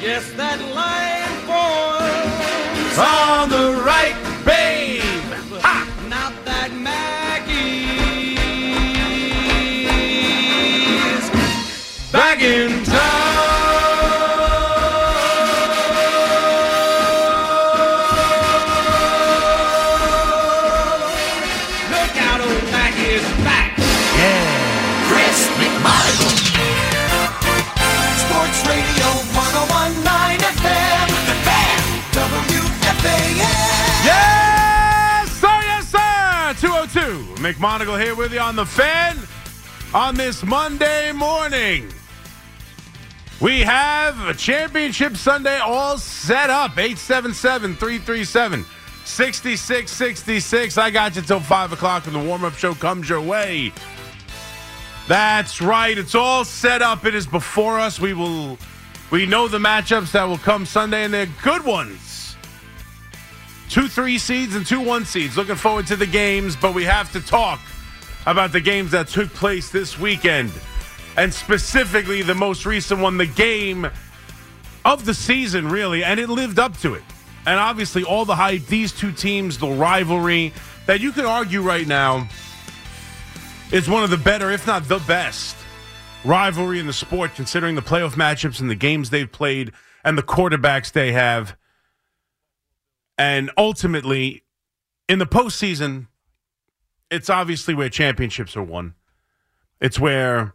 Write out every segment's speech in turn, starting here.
Yes, that line 202. McMonigle here with you on the fan on this Monday morning. We have a championship Sunday all set up. 877 337 6666. I got you till 5 o'clock when the warm up show comes your way. That's right. It's all set up. It is before us. We will. We know the matchups that will come Sunday, and they're good ones. Two three seeds and two one seeds. Looking forward to the games, but we have to talk about the games that took place this weekend. And specifically the most recent one, the game of the season, really, and it lived up to it. And obviously, all the hype, these two teams, the rivalry that you could argue right now is one of the better, if not the best, rivalry in the sport, considering the playoff matchups and the games they've played and the quarterbacks they have. And ultimately, in the postseason, it's obviously where championships are won. It's where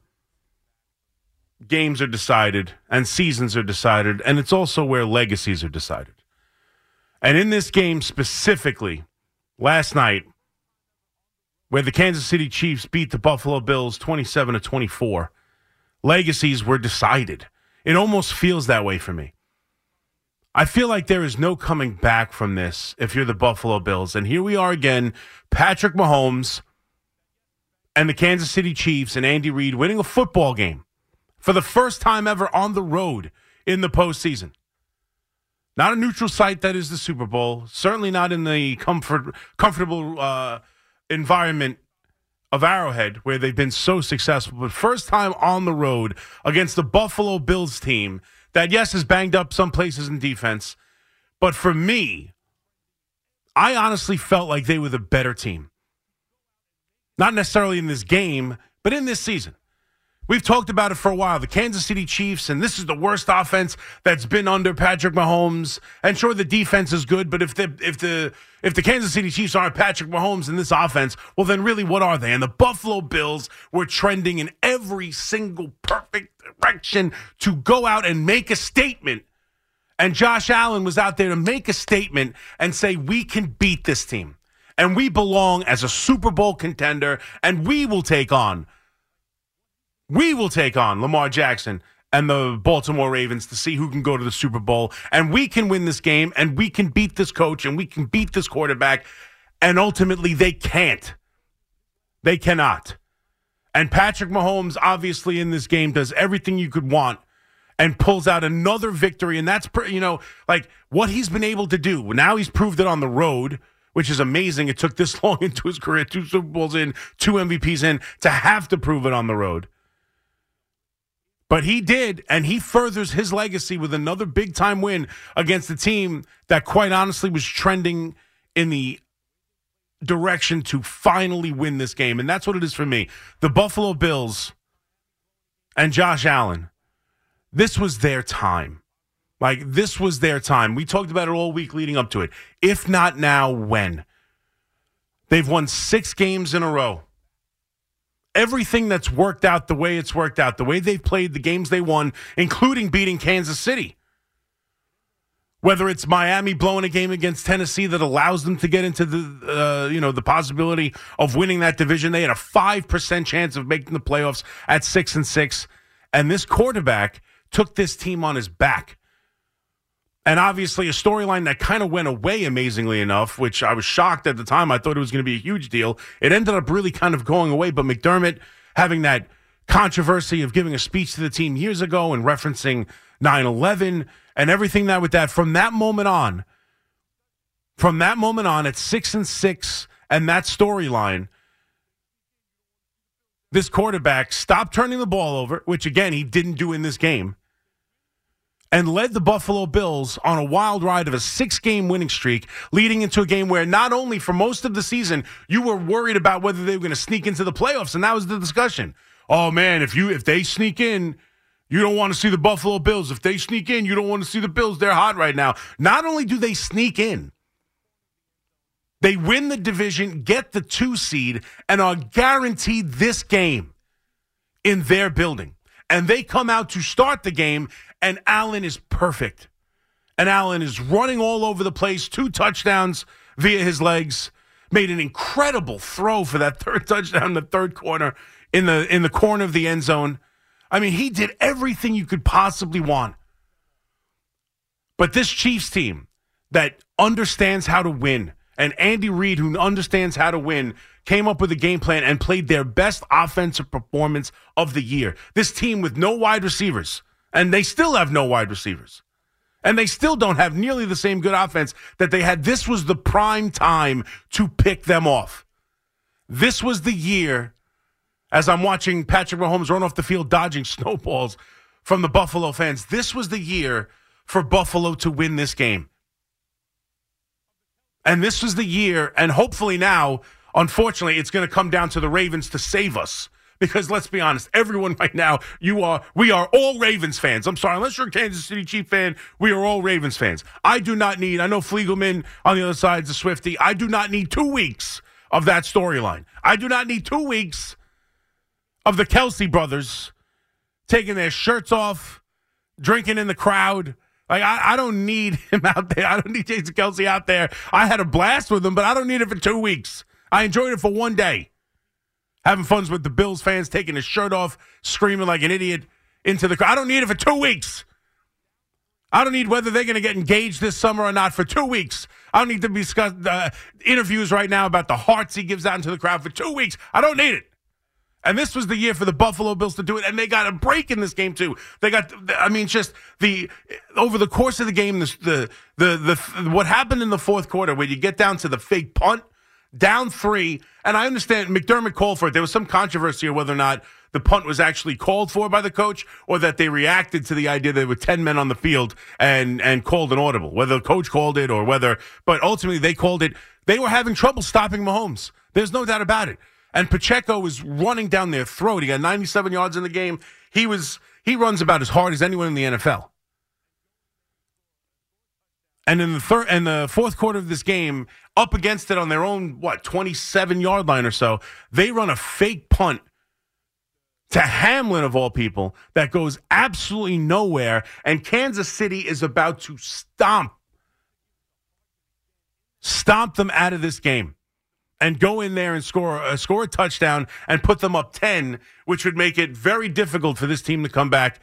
games are decided and seasons are decided, and it's also where legacies are decided. And in this game specifically, last night, where the Kansas City Chiefs beat the Buffalo Bills 27 to 24, legacies were decided. It almost feels that way for me. I feel like there is no coming back from this if you're the Buffalo Bills. And here we are again, Patrick Mahomes and the Kansas City Chiefs and Andy Reid winning a football game for the first time ever on the road in the postseason. Not a neutral site that is the Super Bowl. Certainly not in the comfort, comfortable uh, environment of Arrowhead where they've been so successful. But first time on the road against the Buffalo Bills team that, yes, is banged up some places in defense. But for me, I honestly felt like they were the better team. Not necessarily in this game, but in this season. We've talked about it for a while. The Kansas City Chiefs, and this is the worst offense that's been under Patrick Mahomes. And sure, the defense is good, but if the if the if the Kansas City Chiefs aren't Patrick Mahomes in this offense, well, then really, what are they? And the Buffalo Bills were trending in every single perfect direction to go out and make a statement. And Josh Allen was out there to make a statement and say, "We can beat this team, and we belong as a Super Bowl contender, and we will take on." We will take on Lamar Jackson and the Baltimore Ravens to see who can go to the Super Bowl. And we can win this game and we can beat this coach and we can beat this quarterback. And ultimately, they can't. They cannot. And Patrick Mahomes, obviously, in this game, does everything you could want and pulls out another victory. And that's, you know, like what he's been able to do. Now he's proved it on the road which is amazing. It took this long into his career, two Super Bowls in, two MVPs in, to have to prove it on the road. But he did, and he furthers his legacy with another big time win against a team that, quite honestly, was trending in the direction to finally win this game. And that's what it is for me. The Buffalo Bills and Josh Allen, this was their time. Like, this was their time. We talked about it all week leading up to it. If not now, when? They've won six games in a row everything that's worked out the way it's worked out, the way they've played the games they won, including beating Kansas City. Whether it's Miami blowing a game against Tennessee that allows them to get into the, uh, you know, the possibility of winning that division, they had a five percent chance of making the playoffs at six and six, and this quarterback took this team on his back. And obviously, a storyline that kind of went away amazingly enough, which I was shocked at the time. I thought it was going to be a huge deal. It ended up really kind of going away. But McDermott having that controversy of giving a speech to the team years ago and referencing 9 11 and everything that with that, from that moment on, from that moment on, at six and six, and that storyline, this quarterback stopped turning the ball over, which again, he didn't do in this game and led the Buffalo Bills on a wild ride of a six game winning streak, leading into a game where not only for most of the season you were worried about whether they were going to sneak into the playoffs, and that was the discussion. Oh man, if you if they sneak in, you don't want to see the Buffalo Bills. If they sneak in, you don't want to see the Bills. They're hot right now. Not only do they sneak in, they win the division, get the two seed, and are guaranteed this game in their building. And they come out to start the game, and Allen is perfect. And Allen is running all over the place, two touchdowns via his legs. Made an incredible throw for that third touchdown in the third corner in the in the corner of the end zone. I mean, he did everything you could possibly want. But this Chiefs team that understands how to win, and Andy Reid, who understands how to win, came up with a game plan and played their best offensive performance of the year. This team with no wide receivers, and they still have no wide receivers. And they still don't have nearly the same good offense that they had. This was the prime time to pick them off. This was the year, as I'm watching Patrick Mahomes run off the field dodging snowballs from the Buffalo fans. This was the year for Buffalo to win this game. And this was the year, and hopefully now, unfortunately, it's going to come down to the Ravens to save us. Because let's be honest, everyone right now, you are, we are all Ravens fans. I'm sorry, unless you're a Kansas City Chief fan, we are all Ravens fans. I do not need, I know Fliegelman on the other side is a Swifty. I do not need two weeks of that storyline. I do not need two weeks of the Kelce brothers taking their shirts off, drinking in the crowd. Like I, I don't need him out there. I don't need Jason Kelce out there. I had a blast with him, but I don't need it for two weeks. I enjoyed it for one day. Having fun with the Bills fans, taking his shirt off, screaming like an idiot into the crowd. I don't need it for two weeks. I don't need whether they're going to get engaged this summer or not for two weeks. I don't need to discuss uh, interviews right now about the hearts he gives out into the crowd for two weeks. I don't need it. And this was the year for the Buffalo Bills to do it, and they got a break in this game too. They got, I mean, just the over the course of the game, the the the, the what happened in the fourth quarter, where you get down to the fake punt, down three, and I understand McDermott called for it. There was some controversy of whether or not the punt was actually called for by the coach, or that they reacted to the idea that there were ten men on the field and and called an audible. Whether the coach called it or whether, but ultimately they called it. They were having trouble stopping Mahomes. There's no doubt about it. And Pacheco was running down their throat. He got 97 yards in the game. He was he runs about as hard as anyone in the NFL. And in the third and the fourth quarter of this game, up against it on their own what 27 yard line or so, they run a fake punt to Hamlin of all people that goes absolutely nowhere. And Kansas City is about to stomp stomp them out of this game and go in there and score uh, score a touchdown and put them up 10 which would make it very difficult for this team to come back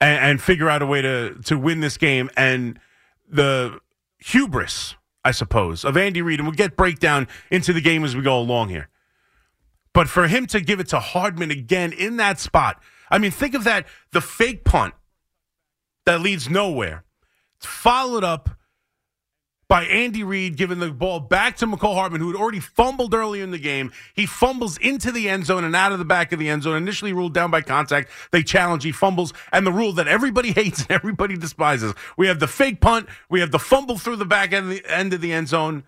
and, and figure out a way to to win this game and the hubris i suppose of andy reid and we'll get breakdown into the game as we go along here. But for him to give it to hardman again in that spot i mean think of that the fake punt that leads nowhere followed up by Andy Reid giving the ball back to Mecole Hardman, who had already fumbled earlier in the game. He fumbles into the end zone and out of the back of the end zone. Initially ruled down by contact. They challenge. He fumbles. And the rule that everybody hates and everybody despises. We have the fake punt. We have the fumble through the back end of the, end of the end zone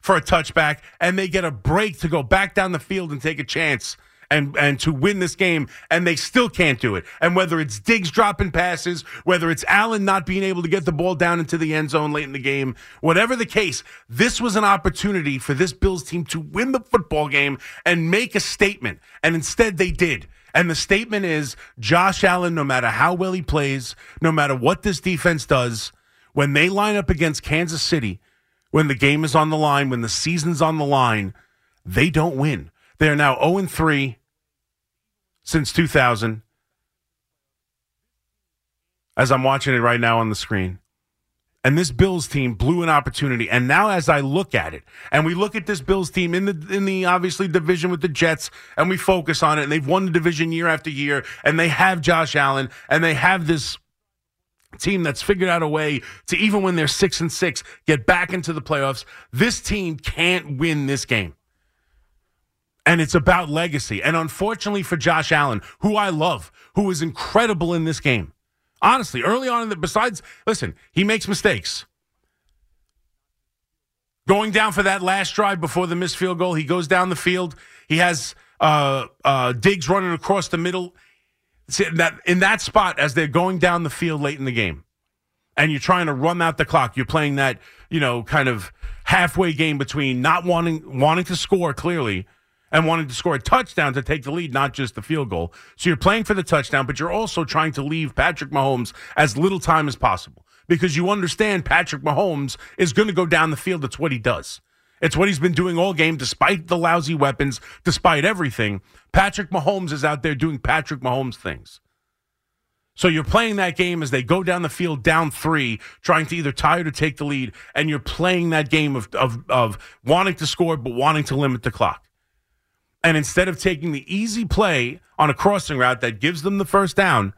for a touchback. And they get a break to go back down the field and take a chance and and to win this game, and they still can't do it. And whether it's Diggs dropping passes, whether it's Allen not being able to get the ball down into the end zone late in the game, whatever the case, this was an opportunity for this Bills team to win the football game and make a statement. And instead, they did. And the statement is Josh Allen, no matter how well he plays, no matter what this defense does, when they line up against Kansas City, when the game is on the line, when the season's on the line, they don't win. They are now 0 3 since 2000. As I'm watching it right now on the screen. And this Bills team blew an opportunity. And now as I look at it, and we look at this Bills team in the in the obviously division with the Jets, and we focus on it, and they've won the division year after year, and they have Josh Allen, and they have this team that's figured out a way to even when they're six and six, get back into the playoffs. This team can't win this game and it's about legacy. And unfortunately for Josh Allen, who I love, who was incredible in this game, Honestly, early on in the besides, listen, he makes mistakes. Going down for that last drive before the missed field goal, he goes down the field. He has uh, uh, Diggs running across the middle. See, that in that spot as they're going down the field late in the game, and you're trying to run out the clock. You're playing that you know kind of halfway game between not wanting wanting to score clearly and wanting to score a touchdown to take the lead, not just the field goal. So you're playing for the touchdown, but you're also trying to leave Patrick Mahomes as little time as possible because you understand Patrick Mahomes is going to go down the field. That's what he does. It's what he's been doing all game, despite the lousy weapons, despite everything. Patrick Mahomes is out there doing Patrick Mahomes things. So you're playing that game as they go down the field down three, trying to either tie or take the lead, and you're playing that game of, of, of wanting to score but wanting to limit the clock. And instead of taking the easy play on a crossing route that gives them the first down,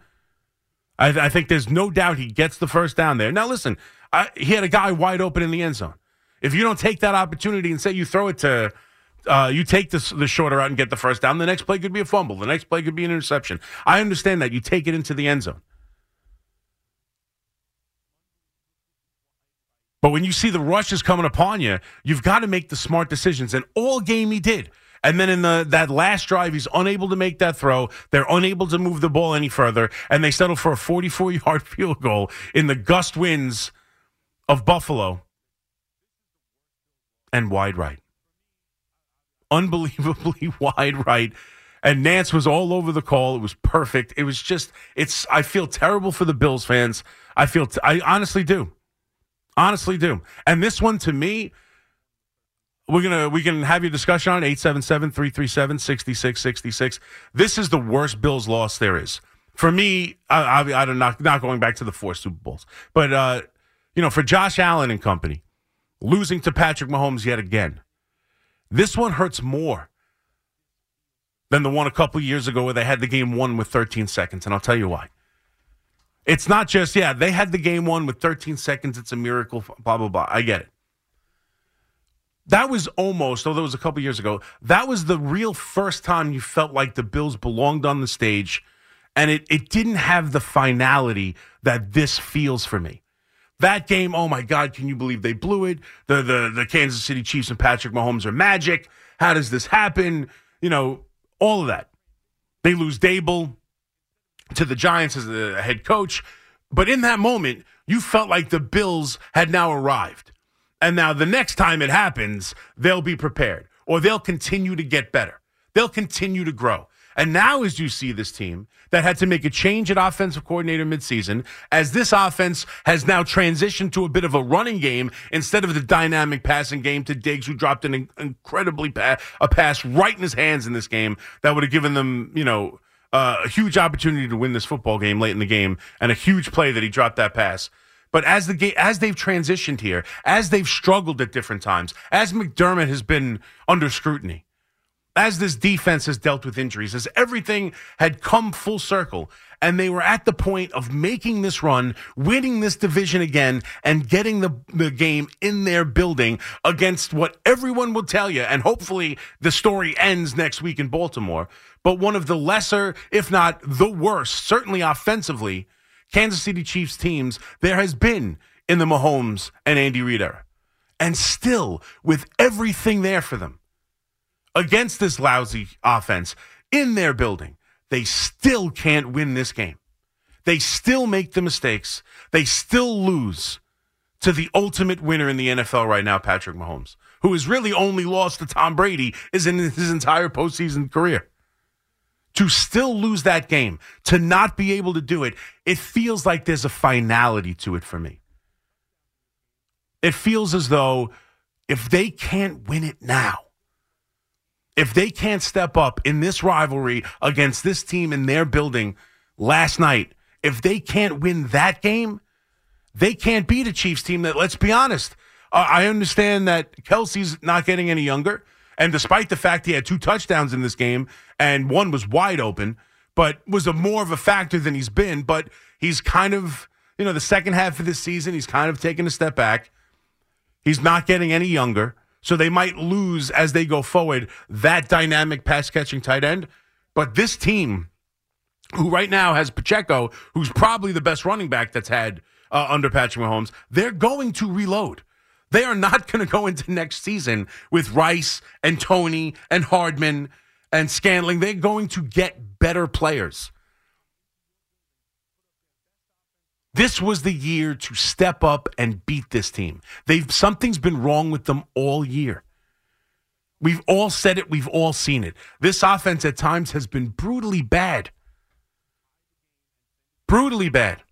I, I think there's no doubt he gets the first down there. Now, listen, I, he had a guy wide open in the end zone. If you don't take that opportunity and say you throw it to, uh, you take the, the shorter route and get the first down, the next play could be a fumble. The next play could be an interception. I understand that. You take it into the end zone. But when you see the rushes coming upon you, you've got to make the smart decisions. And all game he did. And then in the that last drive, he's unable to make that throw. They're unable to move the ball any further, and they settle for a 44 yard field goal in the gust winds of Buffalo and wide right. Unbelievably wide right. And Nantz was all over the call. It was perfect. It was just, it's, I feel terrible for the Bills fans. I feel, t- I honestly do. Honestly do. And this one to me, we're gonna we can have your discussion on 877-337-6666. This is the worst Bills loss there is. For me, I, I, I don't not not going back to the four Super Bowls, but uh, you know, for Josh Allen and company, losing to Patrick Mahomes yet again, this one hurts more than the one a couple years ago where they had the game won with 13 seconds, and I'll tell you why. It's not just yeah they had the game won with 13 seconds. It's a miracle. Blah blah blah. I get it that was almost, although it was a couple years ago, that was the real first time you felt like the Bills belonged on the stage, and it, it didn't have the finality that this feels for me. That game, oh my God, can you believe they blew it? The the the Kansas City Chiefs and Patrick Mahomes are magic. How does this happen? You know, all of that. They lose Daboll to the Giants as the head coach. But in that moment, you felt like the Bills had now arrived. And now the next time it happens, they'll be prepared or they'll continue to get better. They'll continue to grow. And now, as you see this team that had to make a change at offensive coordinator midseason, as this offense has now transitioned to a bit of a running game instead of the dynamic passing game to Diggs, who dropped an incredibly pa- a pass right in his hands in this game that would have given them, you know, uh, a huge opportunity to win this football game late in the game, and a huge play that he dropped that pass. But as the game, as they've transitioned here, as they've struggled at different times, as McDermott has been under scrutiny, as this defense has dealt with injuries, as everything had come full circle, and they were at the point of making this run, winning this division again, and getting the, the game in their building against what everyone will tell you, and hopefully the story ends next week in Baltimore, but one of the lesser, if not the worst, certainly offensively, Kansas City Chiefs teams there has been in the Mahomes and Andy Reid era. And still, with everything there for them against this lousy offense in their building, they still can't win this game. They still make the mistakes. They still lose to the ultimate winner in the NFL right now, Patrick Mahomes, who has really only lost to Tom Brady is in his entire postseason career to still lose that game, to not be able to do it, it feels like there's a finality to it for me. It feels as though if they can't win it now, if they can't step up in this rivalry against this team in their building last night, if they can't win that game, they can't beat a Chiefs team that, let's be honest, I understand that Kelce's not getting any younger. And despite the fact he had two touchdowns in this game and one was wide open, but was a more of a factor than he's been. But he's kind of, you know, the second half of this season, he's kind of taken a step back. He's not getting any younger. So they might lose as they go forward that dynamic pass catching tight end. But this team who right now has Pacheco, who's probably the best running back that's had uh, under Patrick Mahomes, they're going to reload. They are not going to go into next season with Rice and Toney and Hardman and Scantling. They're going to get better players. This was the year to step up and beat this team. They've something's been wrong with them all year. We've all said it, we've all seen it. This offense at times has been brutally bad. Brutally bad.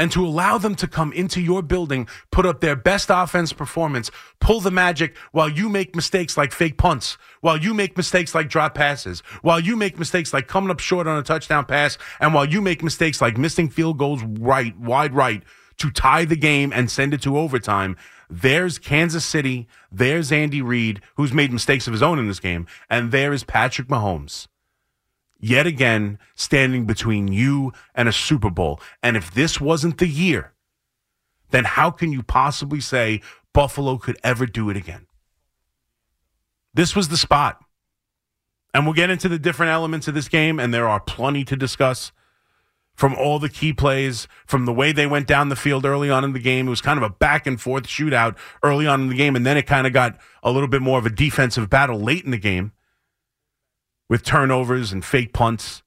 And to allow them to come into your building, put up their best offense performance, pull the magic while you make mistakes like fake punts, while you make mistakes like drop passes, while you make mistakes like coming up short on a touchdown pass, and while you make mistakes like missing field goals right, wide right to tie the game and send it to overtime. There's Kansas City. There's Andy Reid, who's made mistakes of his own in this game. And there is Patrick Mahomes yet again standing between you and a Super Bowl. And if this wasn't the year, then how can you possibly say Buffalo could ever do it again? This was the spot. And we'll get into the different elements of this game, and there are plenty to discuss from all the key plays, from the way they went down the field early on in the game. It was kind of a back and forth shootout early on in the game, and then it kind of got a little bit more of a defensive battle late in the game with turnovers and fake punts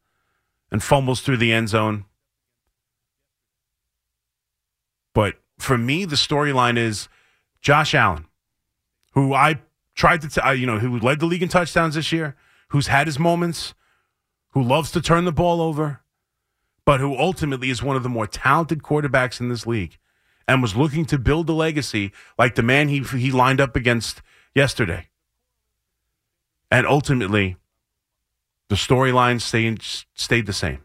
and fumbles through the end zone. But for me, the storyline is Josh Allen, who I tried to, t- you know, who led the league in touchdowns this year, who's had his moments, who loves to turn the ball over, but who ultimately is one of the more talented quarterbacks in this league and was looking to build a legacy like the man he, he lined up against yesterday. And ultimately, the storyline stayed, stayed the same.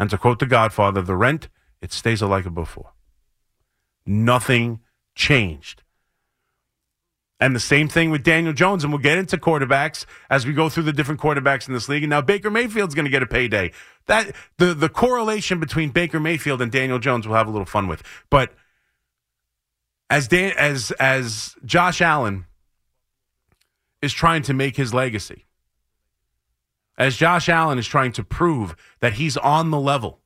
And to quote The Godfather, the rent, it stays like before. Nothing changed. And the same thing with Daniel Jones. And we'll get into quarterbacks as we go through the different quarterbacks in this league. And now Baker Mayfield's going to get a payday. That the, the correlation between Baker Mayfield and Daniel Jones we'll have a little fun with. But as Dan, as as Josh Allen is trying to make his legacy, as Josh Allen is trying to prove that he's on the level.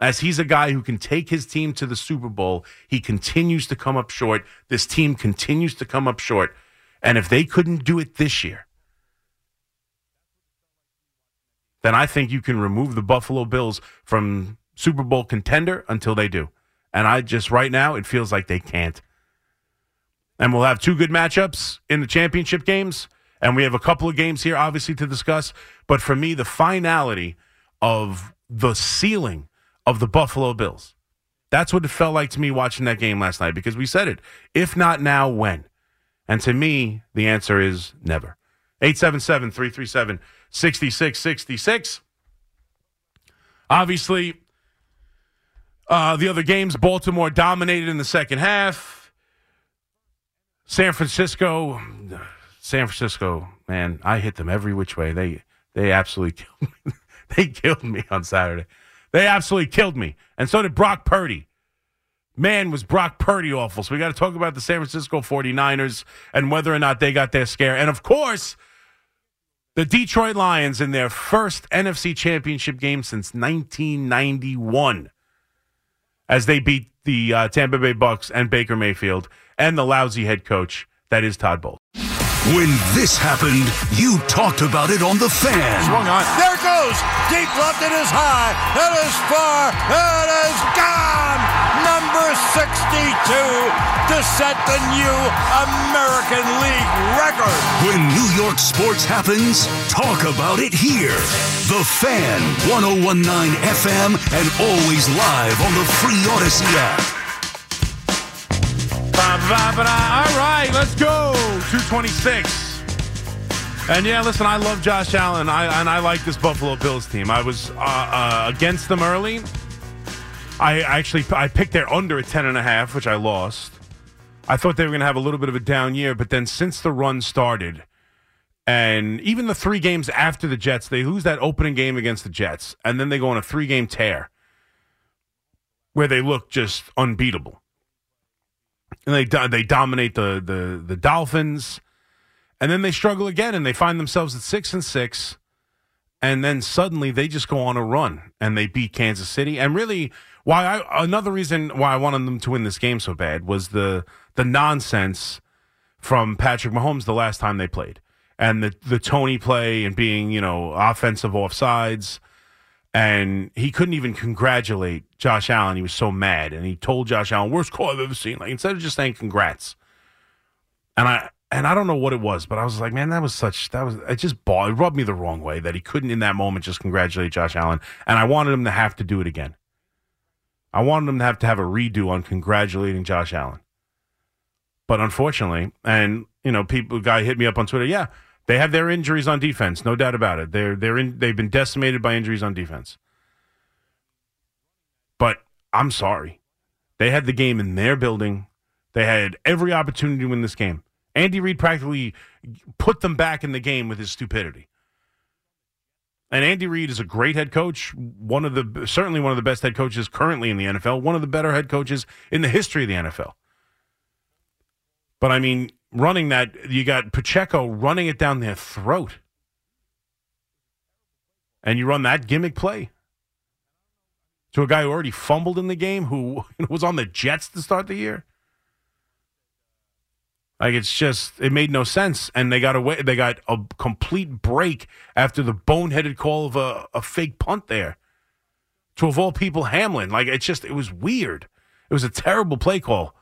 As he's a guy who can take his team to the Super Bowl, he continues to come up short. This team continues to come up short. And if they couldn't do it this year, then I think you can remove the Buffalo Bills from Super Bowl contender until they do. And I just, right now, it feels like they can't. And we'll have two good matchups in the championship games. And we have a couple of games here, obviously, to discuss. But for me, the finality of the ceiling of the Buffalo Bills, that's what it felt like to me watching that game last night because we said it. If not now, when? And to me, the answer is never. 877 337 6666. Obviously, uh, the other games, Baltimore dominated in the second half. San Francisco San Francisco, man, I hit them every which way. They they absolutely killed me. they killed me on Saturday. They absolutely killed me. And so did Brock Purdy. Man, was Brock Purdy awful. So we got to talk about the San Francisco 49ers and whether or not they got their scare. And of course, the Detroit Lions in their first NFC championship game since 1991 as they beat the uh, Tampa Bay Bucks and Baker Mayfield and the lousy head coach that is Todd Bowles. When this happened, you talked about it on The Fan. Swung on. There it goes. Deep left. It is high. It is far. It is gone. Number 62 to set the new American League record. When New York sports happens, talk about it here. The Fan, 1019 FM, and always live on the free Audacy app. All right, let's go. 226. And yeah, listen, I love Josh Allen, I, and I like this Buffalo Bills team. I was uh, uh, against them early. I actually I picked their under at 10 and a half, which I lost. I thought they were going to have a little bit of a down year, but then since the run started, and even the three games after the Jets, they lose that opening game against the Jets, and then they go on a three game tear where they look just unbeatable and they they dominate the the the Dolphins, and then they struggle again, and they find themselves at six and six, and then suddenly they just go on a run and they beat Kansas City. And really, why I another reason why I wanted them to win this game so bad was the the nonsense from Patrick Mahomes the last time they played, and the the Toney play and being you know offensive offsides, and he couldn't even congratulate Josh Allen. He was so mad, and he told Josh Allen, "Worst call I've ever seen." Like instead of just saying congrats, and I and I don't know what it was, but I was like, man, that was such that was it just ball, it rubbed me the wrong way that he couldn't in that moment just congratulate Josh Allen, and I wanted him to have to do it again. I wanted him to have to have a redo on congratulating Josh Allen. But unfortunately, and you know, people guy hit me up on Twitter, yeah, they have their injuries on defense, no doubt about it. They're they're in they've been decimated by injuries on defense. But I'm sorry. They had the game in their building. They had every opportunity to win this game. Andy Reid practically put them back in the game with his stupidity. And Andy Reid is a great head coach, one of the certainly one of the best head coaches currently in the NFL, one of the better head coaches in the history of the NFL. But I mean, running that you got Pacheco running it down their throat. And you run that gimmick play to a guy who already fumbled in the game, who was on the Jets to start the year. Like it's just it made no sense, and they got away. They got a complete break after the boneheaded call of a, a fake punt there. To of all people, Hamlin. Like it's just it was weird. It was a terrible play call.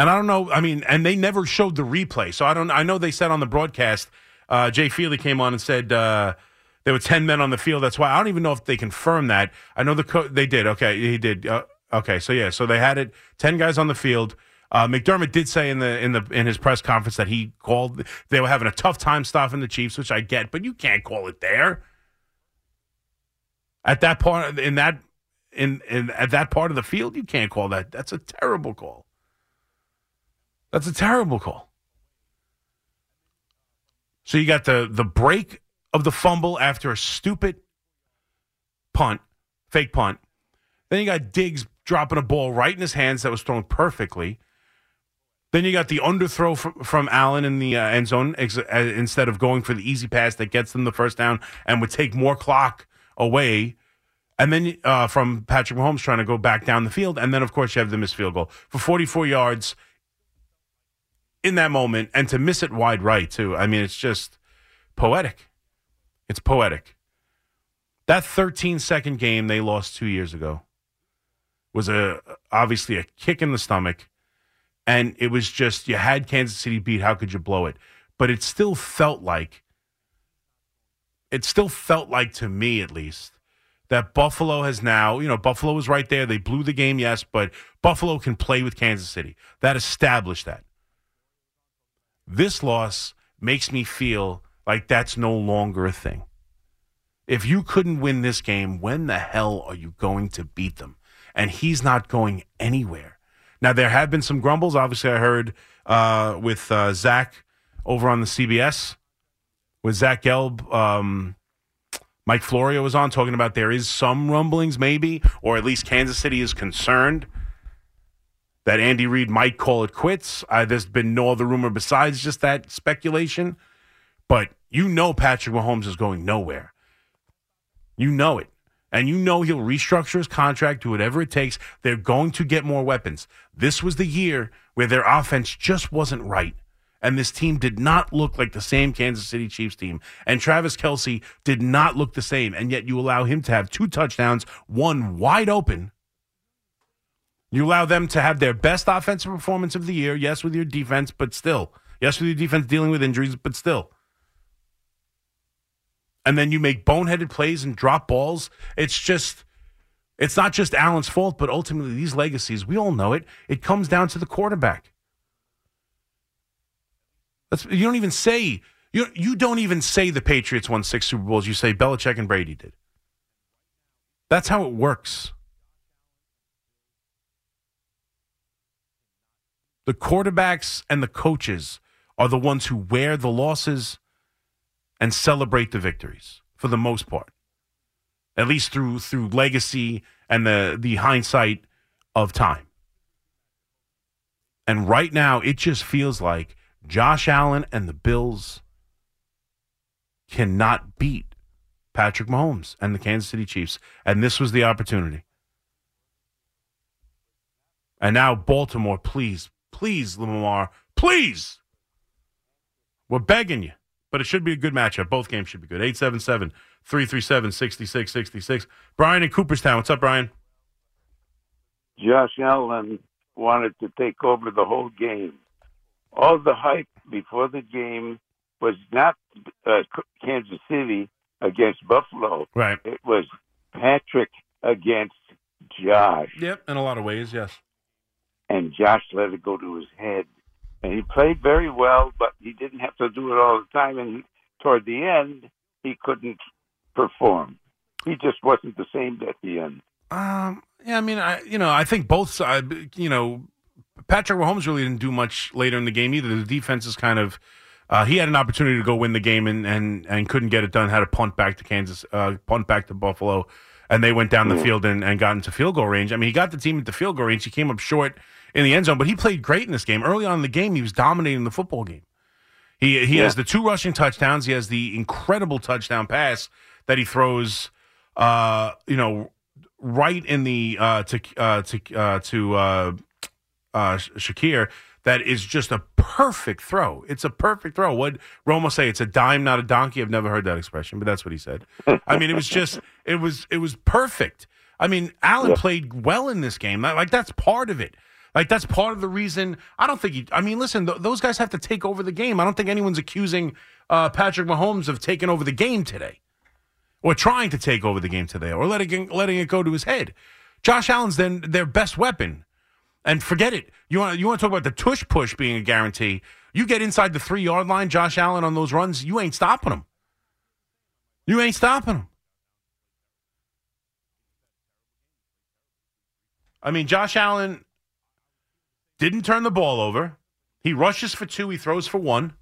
And I don't know. I mean, and they never showed the replay, so I don't. I know they said on the broadcast. Uh, Jay Feely came on and said uh, there were ten men on the field. That's why I don't even know if they confirmed that. I know the co- they did. Okay, he did. Uh, okay, so yeah, so they had it. Ten guys on the field. Uh, McDermott did say in the in the in his press conference that he called they were having a tough time stopping the Chiefs, which I get, but you can't call it there. At that part in that in in at that part of the field, you can't call that. That's a terrible call. That's a terrible call. So you got the the break of the fumble after a stupid punt, fake punt. Then you got Diggs dropping a ball right in his hands that was thrown perfectly. Then you got the underthrow from, from Allen in the uh, end zone ex- uh, instead of going for the easy pass that gets them the first down and would take more clock away. And then uh, from Patrick Mahomes trying to go back down the field. And then, of course, you have the missed field goal for 44 yards in that moment and to miss it wide right, too. I mean, it's just poetic. It's poetic. That 13 second game they lost two years ago was a obviously a kick in the stomach and it was just you had Kansas City beat. How could you blow it? But it still felt like it still felt like to me at least that Buffalo has now, you know, Buffalo was right there. They blew the game, yes, but Buffalo can play with Kansas City. That established that. This loss makes me feel like that's no longer a thing. If you couldn't win this game, when the hell are you going to beat them? And he's not going anywhere. Now there have been some grumbles. Obviously, I heard uh, with uh, Zach over on the CBS with Zach Gelb. Um, Mike Florio was on talking about there is some rumblings, maybe, or at least Kansas City is concerned that Andy Reid might call it quits. Uh, there's been no other rumor besides just that speculation. But you know Patrick Mahomes is going nowhere. You know it and you know he'll restructure his contract, do whatever it takes. They're going to get more weapons. This was the year where their offense just wasn't right. And this team did not look like the same Kansas City Chiefs team. And Travis Kelce did not look the same. And yet you allow him to have two touchdowns, one wide open. You allow them to have their best offensive performance of the year. Yes, with your defense, but still. Yes, with your defense dealing with injuries, but still and then you make boneheaded plays and drop balls. It's just, it's not just Allen's fault, but ultimately these legacies, we all know it. It comes down to the quarterback. That's, you don't even say you you don't even say the Patriots won six Super Bowls. You say Belichick and Brady did. That's how it works. The quarterbacks and the coaches are the ones who wear the losses and celebrate the victories for the most part, at least through through legacy and the the hindsight of time. And right now, it just feels like Josh Allen and the Bills cannot beat Patrick Mahomes and the Kansas City Chiefs. And this was the opportunity. And now, Baltimore, please, please, Lamar, please. We're begging you. But it should be a good matchup. Both games should be good. 877 337 6666. Brian in Cooperstown. What's up, Brian? Josh Allen wanted to take over the whole game. All the hype before the game was not uh, Kansas City against Buffalo. Right. It was Patrick against Josh. Yep, in a lot of ways, yes. And Josh let it go to his head. And he played very well, but he didn't have to do it all the time. And toward the end, he couldn't perform. He just wasn't the same at the end. Um, yeah, I mean, I you know, I think both sides, you know, Patrick Mahomes really didn't do much later in the game either. The defense is kind of. Uh, he had an opportunity to go win the game and, and, and couldn't get it done. Had to punt back to Kansas, uh, punt back to Buffalo, and they went down the field and, and got into field goal range. I mean, he got the team into field goal range. He came up short in the end zone, but he played great in this game. Early on in the game, he was dominating the football game. He he Yeah. has the two rushing touchdowns. He has the incredible touchdown pass that he throws. Uh, you know, right in the uh, to uh, to uh, to uh, uh, Shakir. That is just a perfect throw. It's a perfect throw. What Romo say? It's a dime, not a donkey. I've never heard that expression, but that's what he said. I mean, it was just it was it was perfect. I mean, Allen played well in this game. Like that's part of it. Like that's part of the reason. I don't think he. I mean, listen, th- those guys have to take over the game. I don't think anyone's accusing uh, Patrick Mahomes of taking over the game today, or trying to take over the game today, or letting letting it go to his head. Josh Allen's then their best weapon, and forget it. You want you want to talk about the tush push being a guarantee? You get inside the three yard line, Josh Allen on those runs, you ain't stopping him. You ain't stopping him. I mean, Josh Allen didn't turn the ball over. He rushes for two. He throws for one.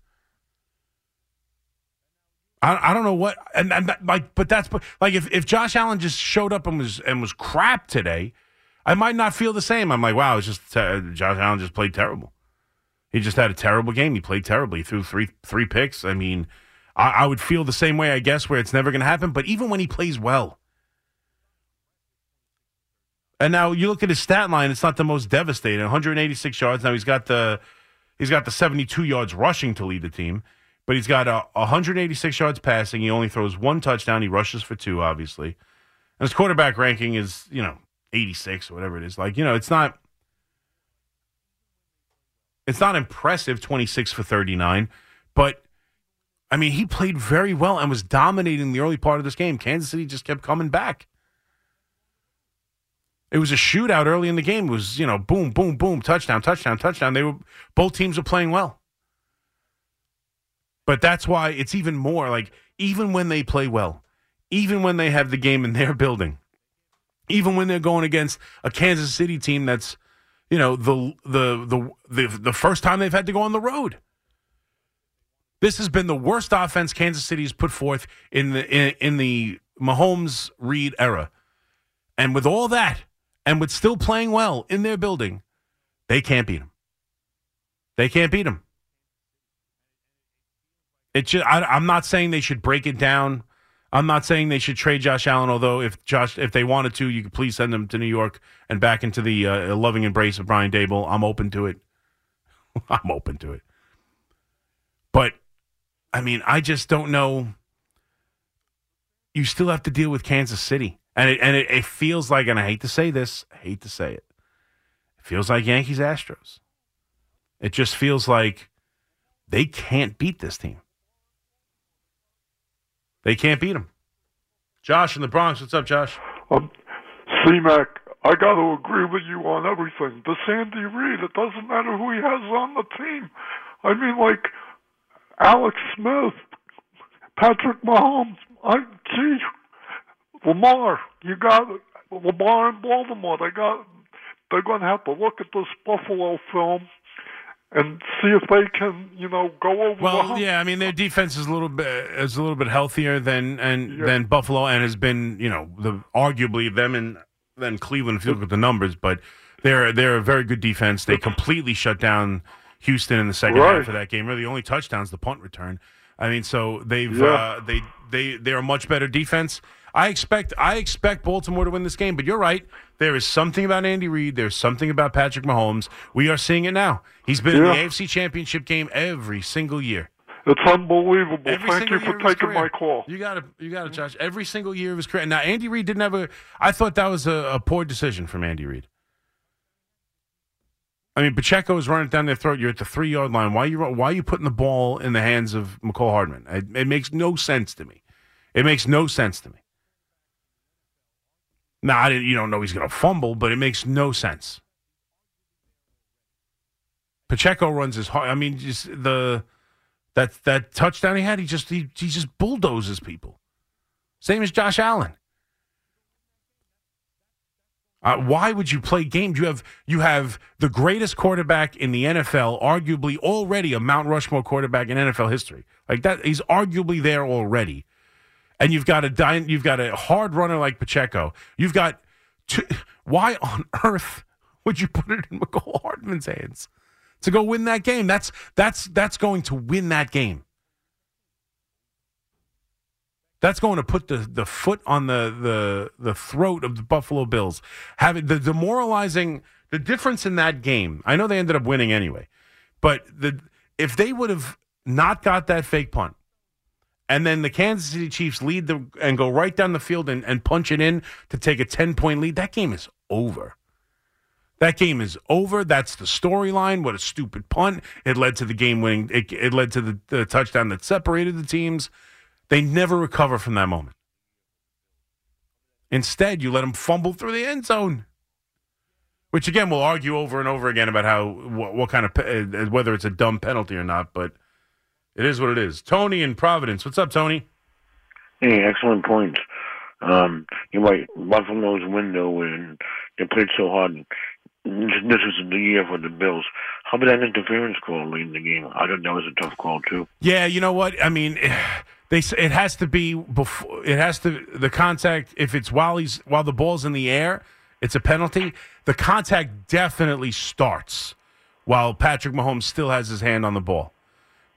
I, I don't know what and, and that, like, but that's like if, if Josh Allen just showed up and was and was crap today, I might not feel the same. I'm like, wow, it's just uh, Josh Allen just played terrible. He just had a terrible game. He played terribly. He threw three three picks. I mean, I, I would feel the same way, I guess, where it's never going to happen. But even when he plays well, and now you look at his stat line; it's not the most devastating. 186 yards. Now he's got the he's got the 72 yards rushing to lead the team, but he's got uh, 186 yards passing. He only throws one touchdown. He rushes for two, obviously, and his quarterback ranking is you know 86 or whatever it is. Like you know, it's not it's not impressive 26 for 39, but I mean, he played very well and was dominating the early part of this game. Kansas City just kept coming back. It was a shootout early in the game. It was, you know, boom, boom, boom, touchdown, touchdown, touchdown. They were both teams were playing well. But that's why it's even more like even when they play well, even when they have the game in their building, even when they're going against a Kansas City team that's, you know, the the the the, the first time they've had to go on the road. This has been the worst offense Kansas City's put forth in the in, in the Mahomes Reid era. And with all that, and with still playing well in their building, they can't beat them. They can't beat them. It just, I, I'm not saying they should break it down. I'm not saying they should trade Josh Allen. Although if Josh, if they wanted to, you could please send them to New York and back into the uh, loving embrace of Brian Daboll. I'm open to it. I'm open to it. But I mean, I just don't know. You still have to deal with Kansas City, and it, and it, it feels like, and I hate to say this, I hate to say it, it feels like Yankees Astros. It just feels like they can't beat this team. They can't beat them. Josh in the Bronx, what's up, Josh? Um, C-Mac, I got to agree with you on everything. The Sandy Reed, it doesn't matter who he has on the team. I mean, like Alex Smith, Patrick Mahomes, I gee, Lamar. You got Lamar in Baltimore. They got. They're going to have to look at this Buffalo film and see if they can, you know, go over Well, yeah, I mean their defense is a little bit is a little bit healthier than and Yeah. than Buffalo, and has been you know the arguably them and then Cleveland if you look at the numbers, but they're they're a very good defense. They completely shut down Houston in the second Right. half of that game. Really, the only touchdowns the punt return. I mean, so they've Yeah. uh, they they they're a much better defense. I expect I expect Baltimore to win this game, but you're right. There is something about Andy Reid. There's something about Patrick Mahomes. We are seeing it now. He's been in the AFC Championship game every single year. It's unbelievable. Every Thank you for taking career. my call. You got it. You got it, Josh. Every single year of his career. Now, Andy Reid didn't have a. I thought that was a, a poor decision from Andy Reid. I mean, Pacheco is running down their throat. You're at the three yard line. Why are you why are you putting the ball in the hands of Mecole Hardman? It, it makes no sense to me. It makes no sense to me. Now, I you don't know he's going to fumble, but it makes no sense. Pacheco runs his hard. I mean, just the that that touchdown he had, he just he, he just bulldozes people. Same as Josh Allen. Uh, why would you play games? You have you have the greatest quarterback in the NFL, arguably already a Mount Rushmore quarterback in NFL history. Like that, he's arguably there already. And you've got a you've got a hard runner like Pacheco. You've got two, why on earth would you put it in Mecole Hardman's hands to go win that game? That's that's that's going to win that game. That's going to put the, the foot on the, the the throat of the Buffalo Bills. Having the demoralizing the difference in that game. I know they ended up winning anyway, but the if they would have not got that fake punt, and then the Kansas City Chiefs lead the and go right down the field and, and punch it in to take a ten point lead, that game is over. That game is over. That's the storyline. What a stupid punt! It led to the game winning. It, it led to the, the touchdown that separated the teams. They never recover from that moment. Instead, you let them fumble through the end zone, which again we'll argue over and over again about how what, what kind of uh, whether it's a dumb penalty or not, but it is what it is. Tony in Providence, what's up, Tony? Hey, excellent points. Um, you're right. Buffalo's window, and they played so hard. This, this is the year for the Bills. How about that interference call late in the game? I thought that was a tough call too. Yeah, you know what? I mean, they it has to be before it has to the contact. If it's while he's while the ball's in the air, it's a penalty. The contact definitely starts while Patrick Mahomes still has his hand on the ball.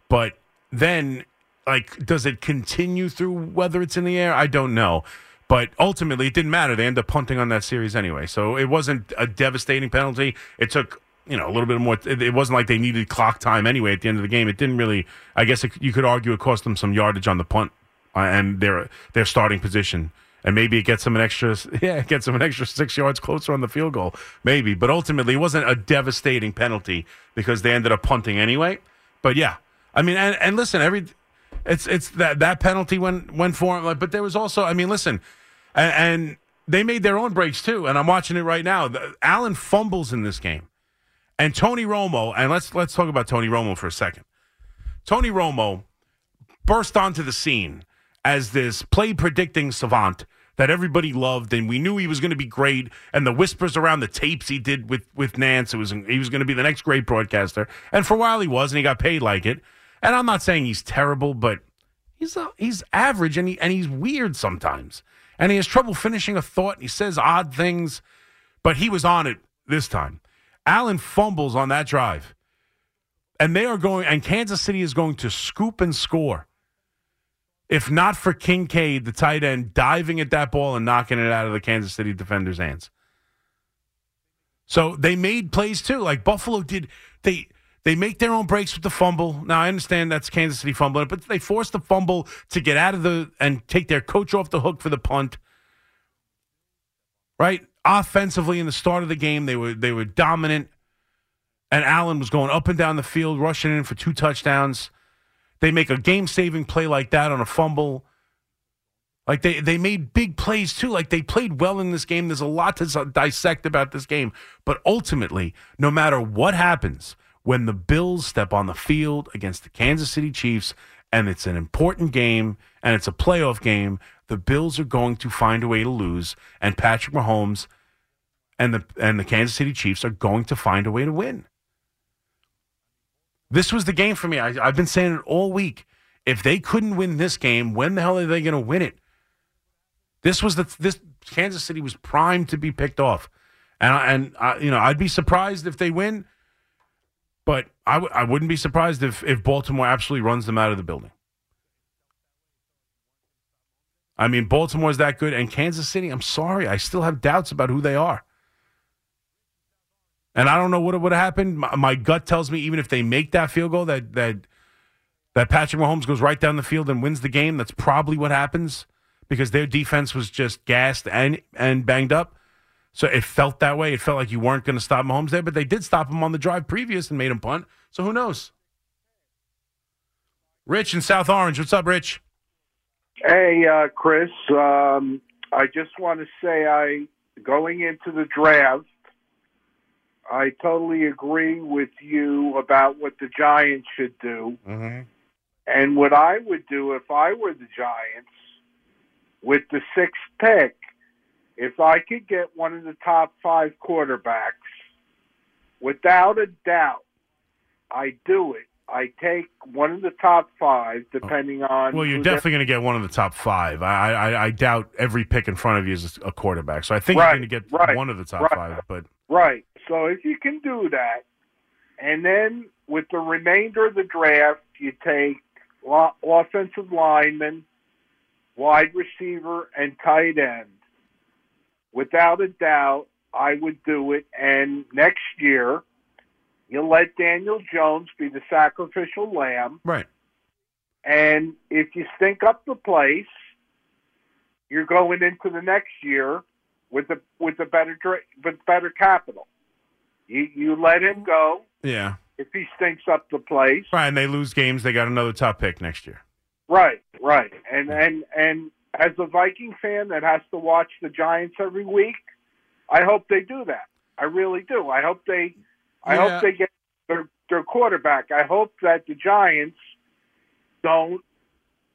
But then, like, does it continue through whether it's in the air? I don't know. But ultimately, it didn't matter. They end up punting on that series anyway. So it wasn't a devastating penalty. It took, you know, a little bit more. It, wasn't like they needed clock time anyway at the end of the game. It didn't really, I guess it, you could argue it cost them some yardage on the punt uh, and their, their starting position. And maybe it gets them an extra, yeah, gets them an extra six yards closer on the field goal, maybe. But ultimately, it wasn't a devastating penalty because they ended up punting anyway. But yeah, I mean, and, and listen, every it's it's that that penalty went went for him. Like, but there was also, I mean, listen, and, and they made their own breaks too. And I'm watching it right now. The, Allen fumbles in this game, and Tony Romo. And let's let's talk about Tony Romo for a second. Tony Romo burst onto the scene as this play predicting savant that everybody loved, and we knew he was going to be great. And the whispers around the tapes he did with with Nantz, it was he was going to be the next great broadcaster. And for a while he was, and he got paid like it. And I'm not saying he's terrible, but he's uh, he's average, and he and he's weird sometimes, and he has trouble finishing a thought. And he says odd things, but he was on it this time. Allen fumbles on that drive, and they are going, and Kansas City is going to scoop and score. If not for Kincaid, the tight end, diving at that ball and knocking it out of the Kansas City defender's hands. So they made plays too. Like Buffalo did. They they make their own breaks with the fumble. Now I understand that's Kansas City fumbling, but they forced the fumble to get out of the and take their coach off the hook for the punt. Right? Offensively in the start of the game, they were they were dominant. And Allen was going up and down the field, rushing in for two touchdowns. They make a game saving play like that on a fumble. Like they, they made big plays too. Like they played well in this game. There's a lot to dissect about this game. But ultimately, no matter what happens, when the Bills step on the field against the Kansas City Chiefs, and it's an important game and it's a playoff game, the Bills are going to find a way to lose, and Patrick Mahomes and the and the Kansas City Chiefs are going to find a way to win. This was the game for me. I, I've been saying it all week. If they couldn't win this game, when the hell are they going to win it? This was the this Kansas City was primed to be picked off, and I- and I, you know I'd be surprised if they win, but I w- I wouldn't be surprised if if Baltimore absolutely runs them out of the building. I mean, Baltimore's that good, and Kansas City. I'm sorry, I still have doubts about who they are. And I don't know what would have happened. My, my gut tells me even if they make that field goal, that that that Patrick Mahomes goes right down the field and wins the game. That's probably what happens because their defense was just gassed and and banged up. So it felt that way. It felt like you weren't going to stop Mahomes there, but they did stop him on the drive previous and made him punt. So who knows? Rich in South Orange. What's up, Rich? Hey, uh, Chris. Um, I just want to say, I going into the draft, I totally agree with you about what the Giants should do, Mm-hmm. and what I would do if I were the Giants with the sixth pick. If I could get one of the top five quarterbacks, without a doubt, I do it. I take one of the top five, depending oh. on. Well, you're definitely going to get one of the top five. I, I I doubt every pick in front of you is a quarterback. So I think Right, you're going to get right, one of the top right. five. But Right. So if you can do that, and then with the remainder of the draft, you take offensive lineman, wide receiver, and tight end. Without a doubt, I would do it. And next year, you let Daniel Jones be the sacrificial lamb. right, And if you stink up the place, you're going into the next year with a with a better with better capital. You you let him go yeah, if he stinks up the place. right. And they lose games. They got another top pick next year. Right, right. And and and as a Viking fan that has to watch the Giants every week, I hope they do that. I really do. I hope they I Yeah. hope they get their their quarterback. I hope that the Giants don't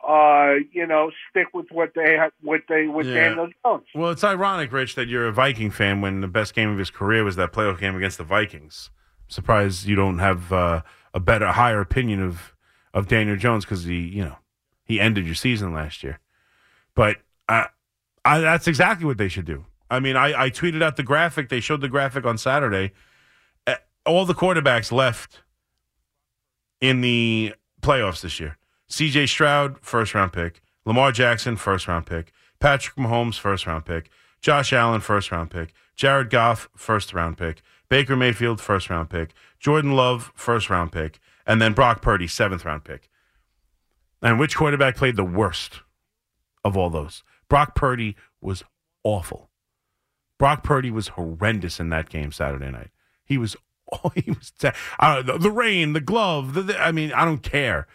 uh, you know, stick with what they what they with Yeah. Daniel Jones. Well, it's ironic, Rich, that you're a Viking fan when the best game of his career was that playoff game against the Vikings. I'm surprised you don't have uh, a better, higher opinion of of Daniel Jones because he, you know, he ended your season last year. But uh, I, that's exactly what they should do. I mean, I, I tweeted out the graphic. They showed the graphic on Saturday. All the quarterbacks left in the playoffs this year. CJ Stroud, first round pick. Lamar Jackson, first round pick. Patrick Mahomes, first round pick. Josh Allen, first round pick. Jared Goff, first round pick. Baker Mayfield, first round pick. Jordan Love, first round pick. And then Brock Purdy, seventh round pick. And which quarterback played the worst of all those? Brock Purdy was awful. Brock Purdy was horrendous in that game Saturday night. He was, oh, he was, te- uh, the, the rain, the glove. The, the- I mean, I don't care.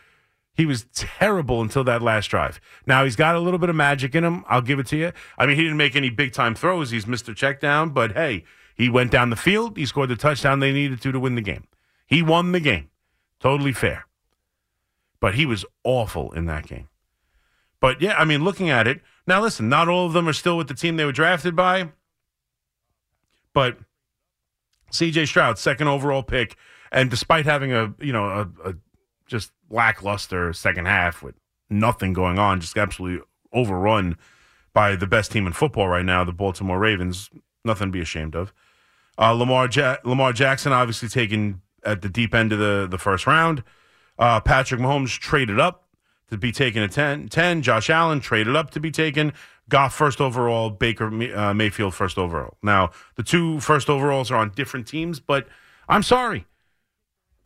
He was terrible until that last drive. Now he's got a little bit of magic in him. I'll give it to you. I mean, he didn't make any big time throws. He's Mr. Checkdown, but hey, he went down the field. He scored the touchdown they needed to to win the game. He won the game. Totally fair. But he was awful in that game. But yeah, I mean, looking at it now, listen, not all of them are still with the team they were drafted by, but C.J. Stroud, second overall pick, and despite having a you know a, a just lackluster second half with nothing going on, just absolutely overrun by the best team in football right now, the Baltimore Ravens. Nothing to be ashamed of. Uh, Lamar ja- Lamar Jackson obviously taken at the deep end of the, the first round. Uh, Patrick Mahomes traded up to be taken at 10, 10. Josh Allen traded up to be taken. Goff first overall. Baker uh, Mayfield first overall. Now, the two first overalls are on different teams, but I'm sorry.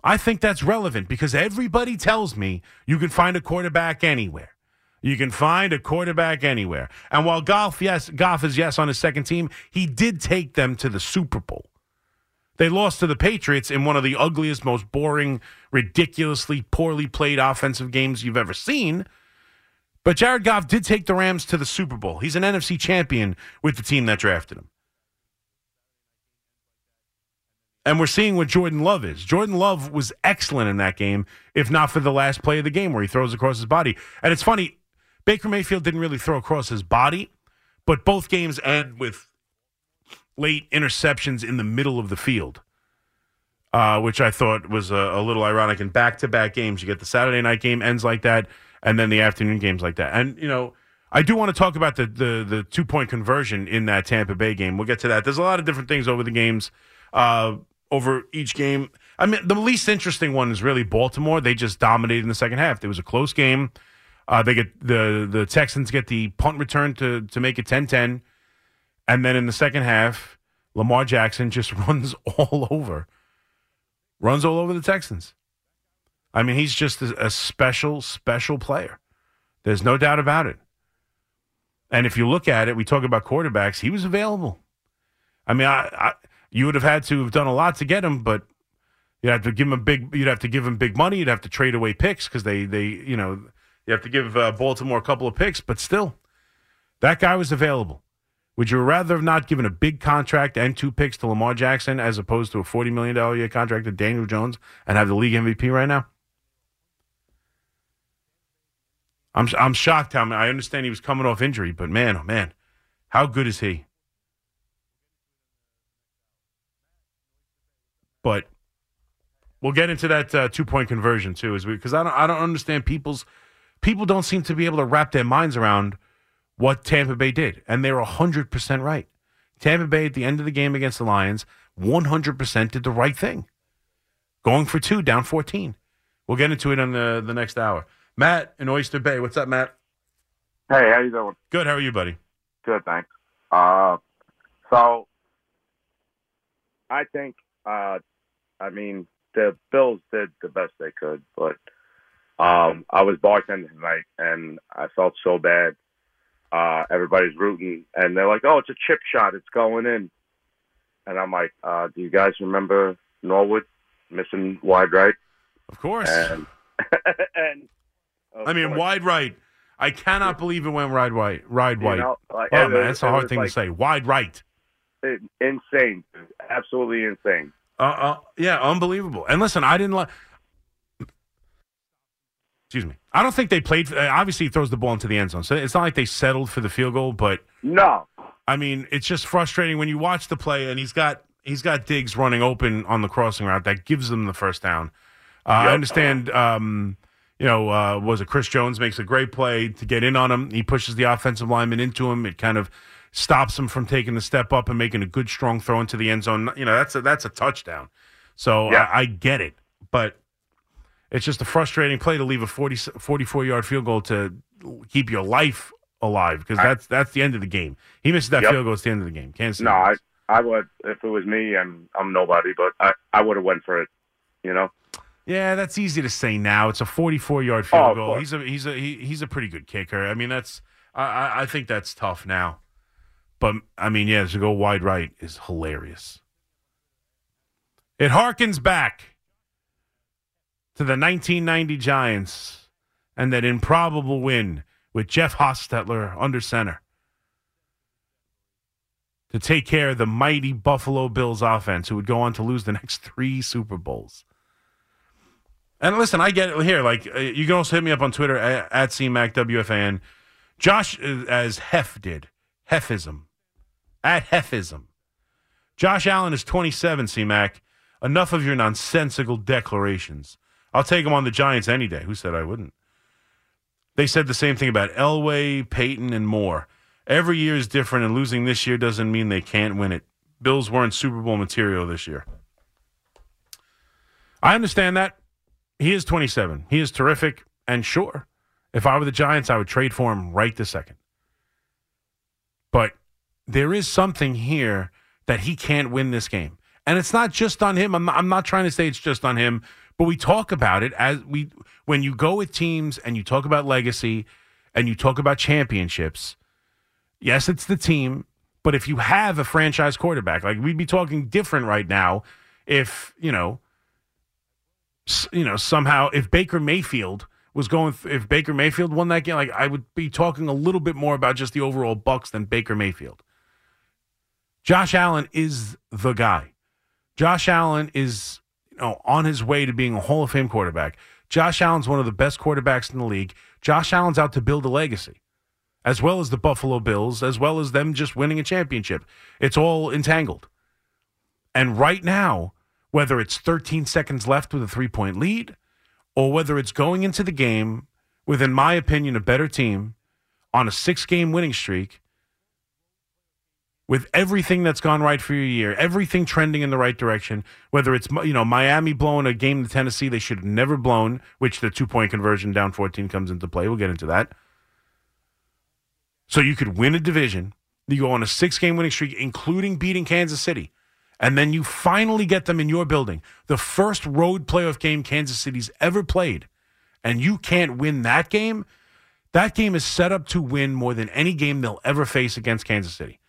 I think that's relevant because everybody tells me you can find a quarterback anywhere. You can find a quarterback anywhere. And while Goff, yes, Goff is yes on his second team, he did take them to the Super Bowl. They lost to the Patriots in one of the ugliest, most boring, ridiculously poorly played offensive games you've ever seen. But Jared Goff did take the Rams to the Super Bowl. He's an NFC champion with the team that drafted him. And we're seeing what Jordan Love is. Jordan Love was excellent in that game, if not for the last play of the game where he throws across his body. And it's funny, Baker Mayfield didn't really throw across his body, but both games end with late interceptions in the middle of the field, uh, which I thought was a, a little ironic. In back to back games, you get the Saturday night game ends like that, and then the afternoon games like that. And, you know, I do want to talk about the, the, the two point conversion in that Tampa Bay game. We'll get to that. There's a lot of different things over the games. Uh, over each game. I mean, the least interesting one is really Baltimore. They just dominated in the second half. It was a close game. Uh, they get the the Texans get the punt return to to make it 10-10. and then in the second half, Lamar Jackson just runs all over, runs all over the Texans. I mean, he's just a, special, special player. There's no doubt about it. And if you look at it, we talk about quarterbacks. He was available. I mean, I, I you would have had to have done a lot to get him, but you'd have to give him big. You'd have to give him big money. You'd have to trade away picks because they, they, you know, you have to give uh, Baltimore a couple of picks. But still, that guy was available. Would you rather have not given a big contract and two picks to Lamar Jackson as opposed to a forty million dollar year contract to Daniel Jones and have the league MVP right now? I'm I'm shocked how I understand he was coming off injury, but man, oh man, how good is he? But we'll get into that uh, two point conversion too, as we because I don't I don't understand people's people don't seem to be able to wrap their minds around what Tampa Bay did, and they're hundred percent right. Tampa Bay at the end of the game against the Lions, one hundred percent did the right thing, going for two, down fourteen. We'll get into it on the the next hour. Matt in Oyster Bay. What's up, Matt? Hey, how you doing? Good. How are you, buddy? Good, thanks. Uh, so I think, uh, I mean, the Bills did the best they could, but um, I was bartending tonight and I felt so bad. Uh, everybody's rooting, and they're like, "Oh, it's a chip shot. It's going in." And I'm like, uh, "Do you guys remember Norwood missing wide right?" Of course. And and I mean, course. wide right. I cannot believe it went wide right. Ride white. know, like, oh man, was- that's a hard thing like- to say. Wide right. It- insane, absolutely insane. Uh, uh, yeah, unbelievable. And listen, I didn't like. Excuse me. I don't think they played. uh, Obviously, he throws the ball into the end zone, so it's not like they settled for the field goal. But No, I mean, it's just frustrating when you watch the play and he's got he's got Diggs running open on the crossing route that gives them the first down. Uh, I understand. Um, you know, uh, was it Chris Jones makes a great play to get in on him? He pushes the offensive lineman into him. It kind of stops him from taking the step up and making a good strong throw into the end zone. You know, that's a, that's a touchdown. So Yeah. I, I get it, but it's just a frustrating play to leave a 40, 44 yard field goal to keep your life alive because that's that's the end of the game. He misses that Yep. field goal, it's the end of the game. Kansas no, I. I would if it was me. I'm I'm nobody, but I I would have went for it. You know. Yeah, that's easy to say now. It's a 44 yard field Oh, goal. He's a he's a he, he's a pretty good kicker. I mean, that's I, I I think that's tough now. But I mean, yeah, to go wide right is hilarious. It harkens back to the 1990 Giants and that improbable win with Jeff Hostetler under center to take care of the mighty Buffalo Bills offense, who would go on to lose the next three Super Bowls. And listen, I get it here. Like uh, you can also hit me up on Twitter at, at CMACWFAN. Josh, uh, as Hef did, Hefism, at Hefism. Josh Allen is 27, CMAC. Enough of your nonsensical declarations. I'll take him on the Giants any day. Who said I wouldn't? They said the same thing about Elway, Peyton, and more. Every year is different, and losing this year doesn't mean they can't win it. Bills weren't Super Bowl material this year. I understand that. He is 27. He is terrific. And sure, if I were the Giants, I would trade for him right this second. But there is something here that he can't win this game. And it's not just on him. I'm not, I'm not trying to say it's just on him, but we talk about it as we when you go with teams and you talk about legacy and you talk about championships. Yes, it's the team, but if you have a franchise quarterback, like we'd be talking different right now if, you know, you know, somehow if Baker Mayfield was going, if Baker Mayfield won that game, like I would be talking a little bit more about just the overall Bucks than Baker Mayfield. Josh Allen is the guy. Josh Allen is, you know, on his way to being a Hall of Fame quarterback. Josh Allen's one of the best quarterbacks in the league. Josh Allen's out to build a legacy, as well as the Buffalo Bills, as well as them just winning a championship. It's all entangled. And right now, whether it's 13 seconds left with a three point lead, or whether it's going into the game with, in my opinion, a better team on a six game winning streak, with everything that's gone right for your year, everything trending in the right direction, whether it's you know Miami blowing a game to Tennessee they should have never blown, which the two point conversion down 14 comes into play. We'll get into that. So you could win a division, you go on a six game winning streak, including beating Kansas City, and then you finally get them in your building. The first road playoff game Kansas City's ever played, and you can't win that game. That game is set up to win more than any game they'll ever face against Kansas City.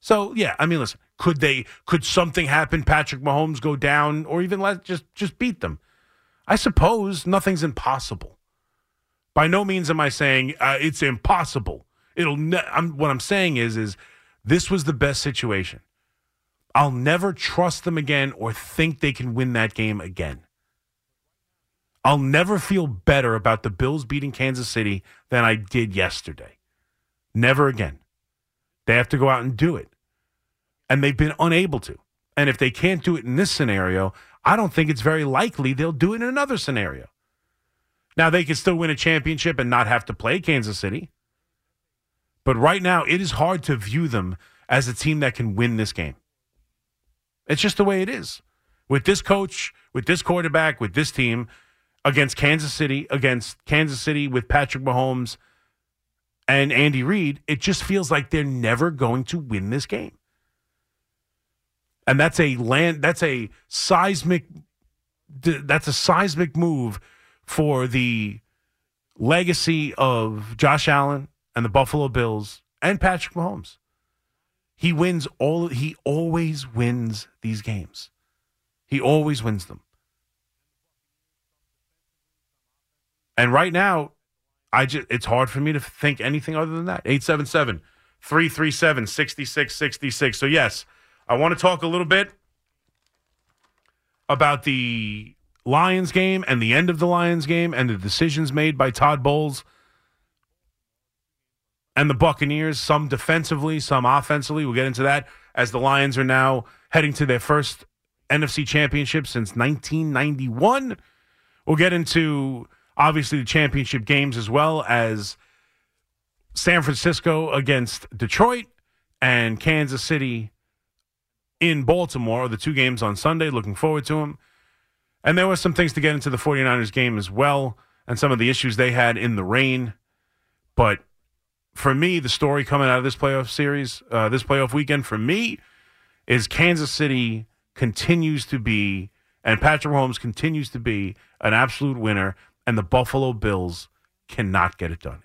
So yeah, I mean, listen, could they? Could something happen? Patrick Mahomes go down, or even let just just beat them? I suppose nothing's impossible. By no means am I saying uh, it's impossible. It'll. Ne- I'm, what I'm saying is, is this was the best situation. I'll never trust them again or think they can win that game again. I'll never feel better about the Bills beating Kansas City than I did yesterday. Never again. They have to go out and do it. And they've been unable to. And if they can't do it in this scenario, I don't think it's very likely they'll do it in another scenario. Now, they could still win a championship and not have to play Kansas City. But right now, it is hard to view them as a team that can win this game. It's just the way it is. With this coach, with this quarterback, with this team, against Kansas City, against Kansas City with Patrick Mahomes and Andy Reid, it just feels like they're never going to win this game. And that's a land that's a seismic that's a seismic move for the legacy of Josh Allen and the Buffalo Bills and Patrick Mahomes. He wins all he always wins these games. He always wins them. And right now, I just it's hard for me to think anything other than that. 877 337 6666. So, yes, I want to talk a little bit about the Lions game and the end of the Lions game and the decisions made by Todd Bowles and the Buccaneers, some defensively, some offensively. We'll get into that as the Lions are now heading to their first NFC championship since 1991. We'll get into obviously the championship games as well as San Francisco against Detroit and Kansas City in Baltimore, the two games on Sunday. Looking forward to them. And there were some things to get into the 49ers game as well and some of the issues they had in the rain. But for me, the story coming out of this playoff series, uh, this playoff weekend, for me, is Kansas City continues to be, and Patrick Mahomes continues to be an absolute winner and the Buffalo Bills cannot get it done.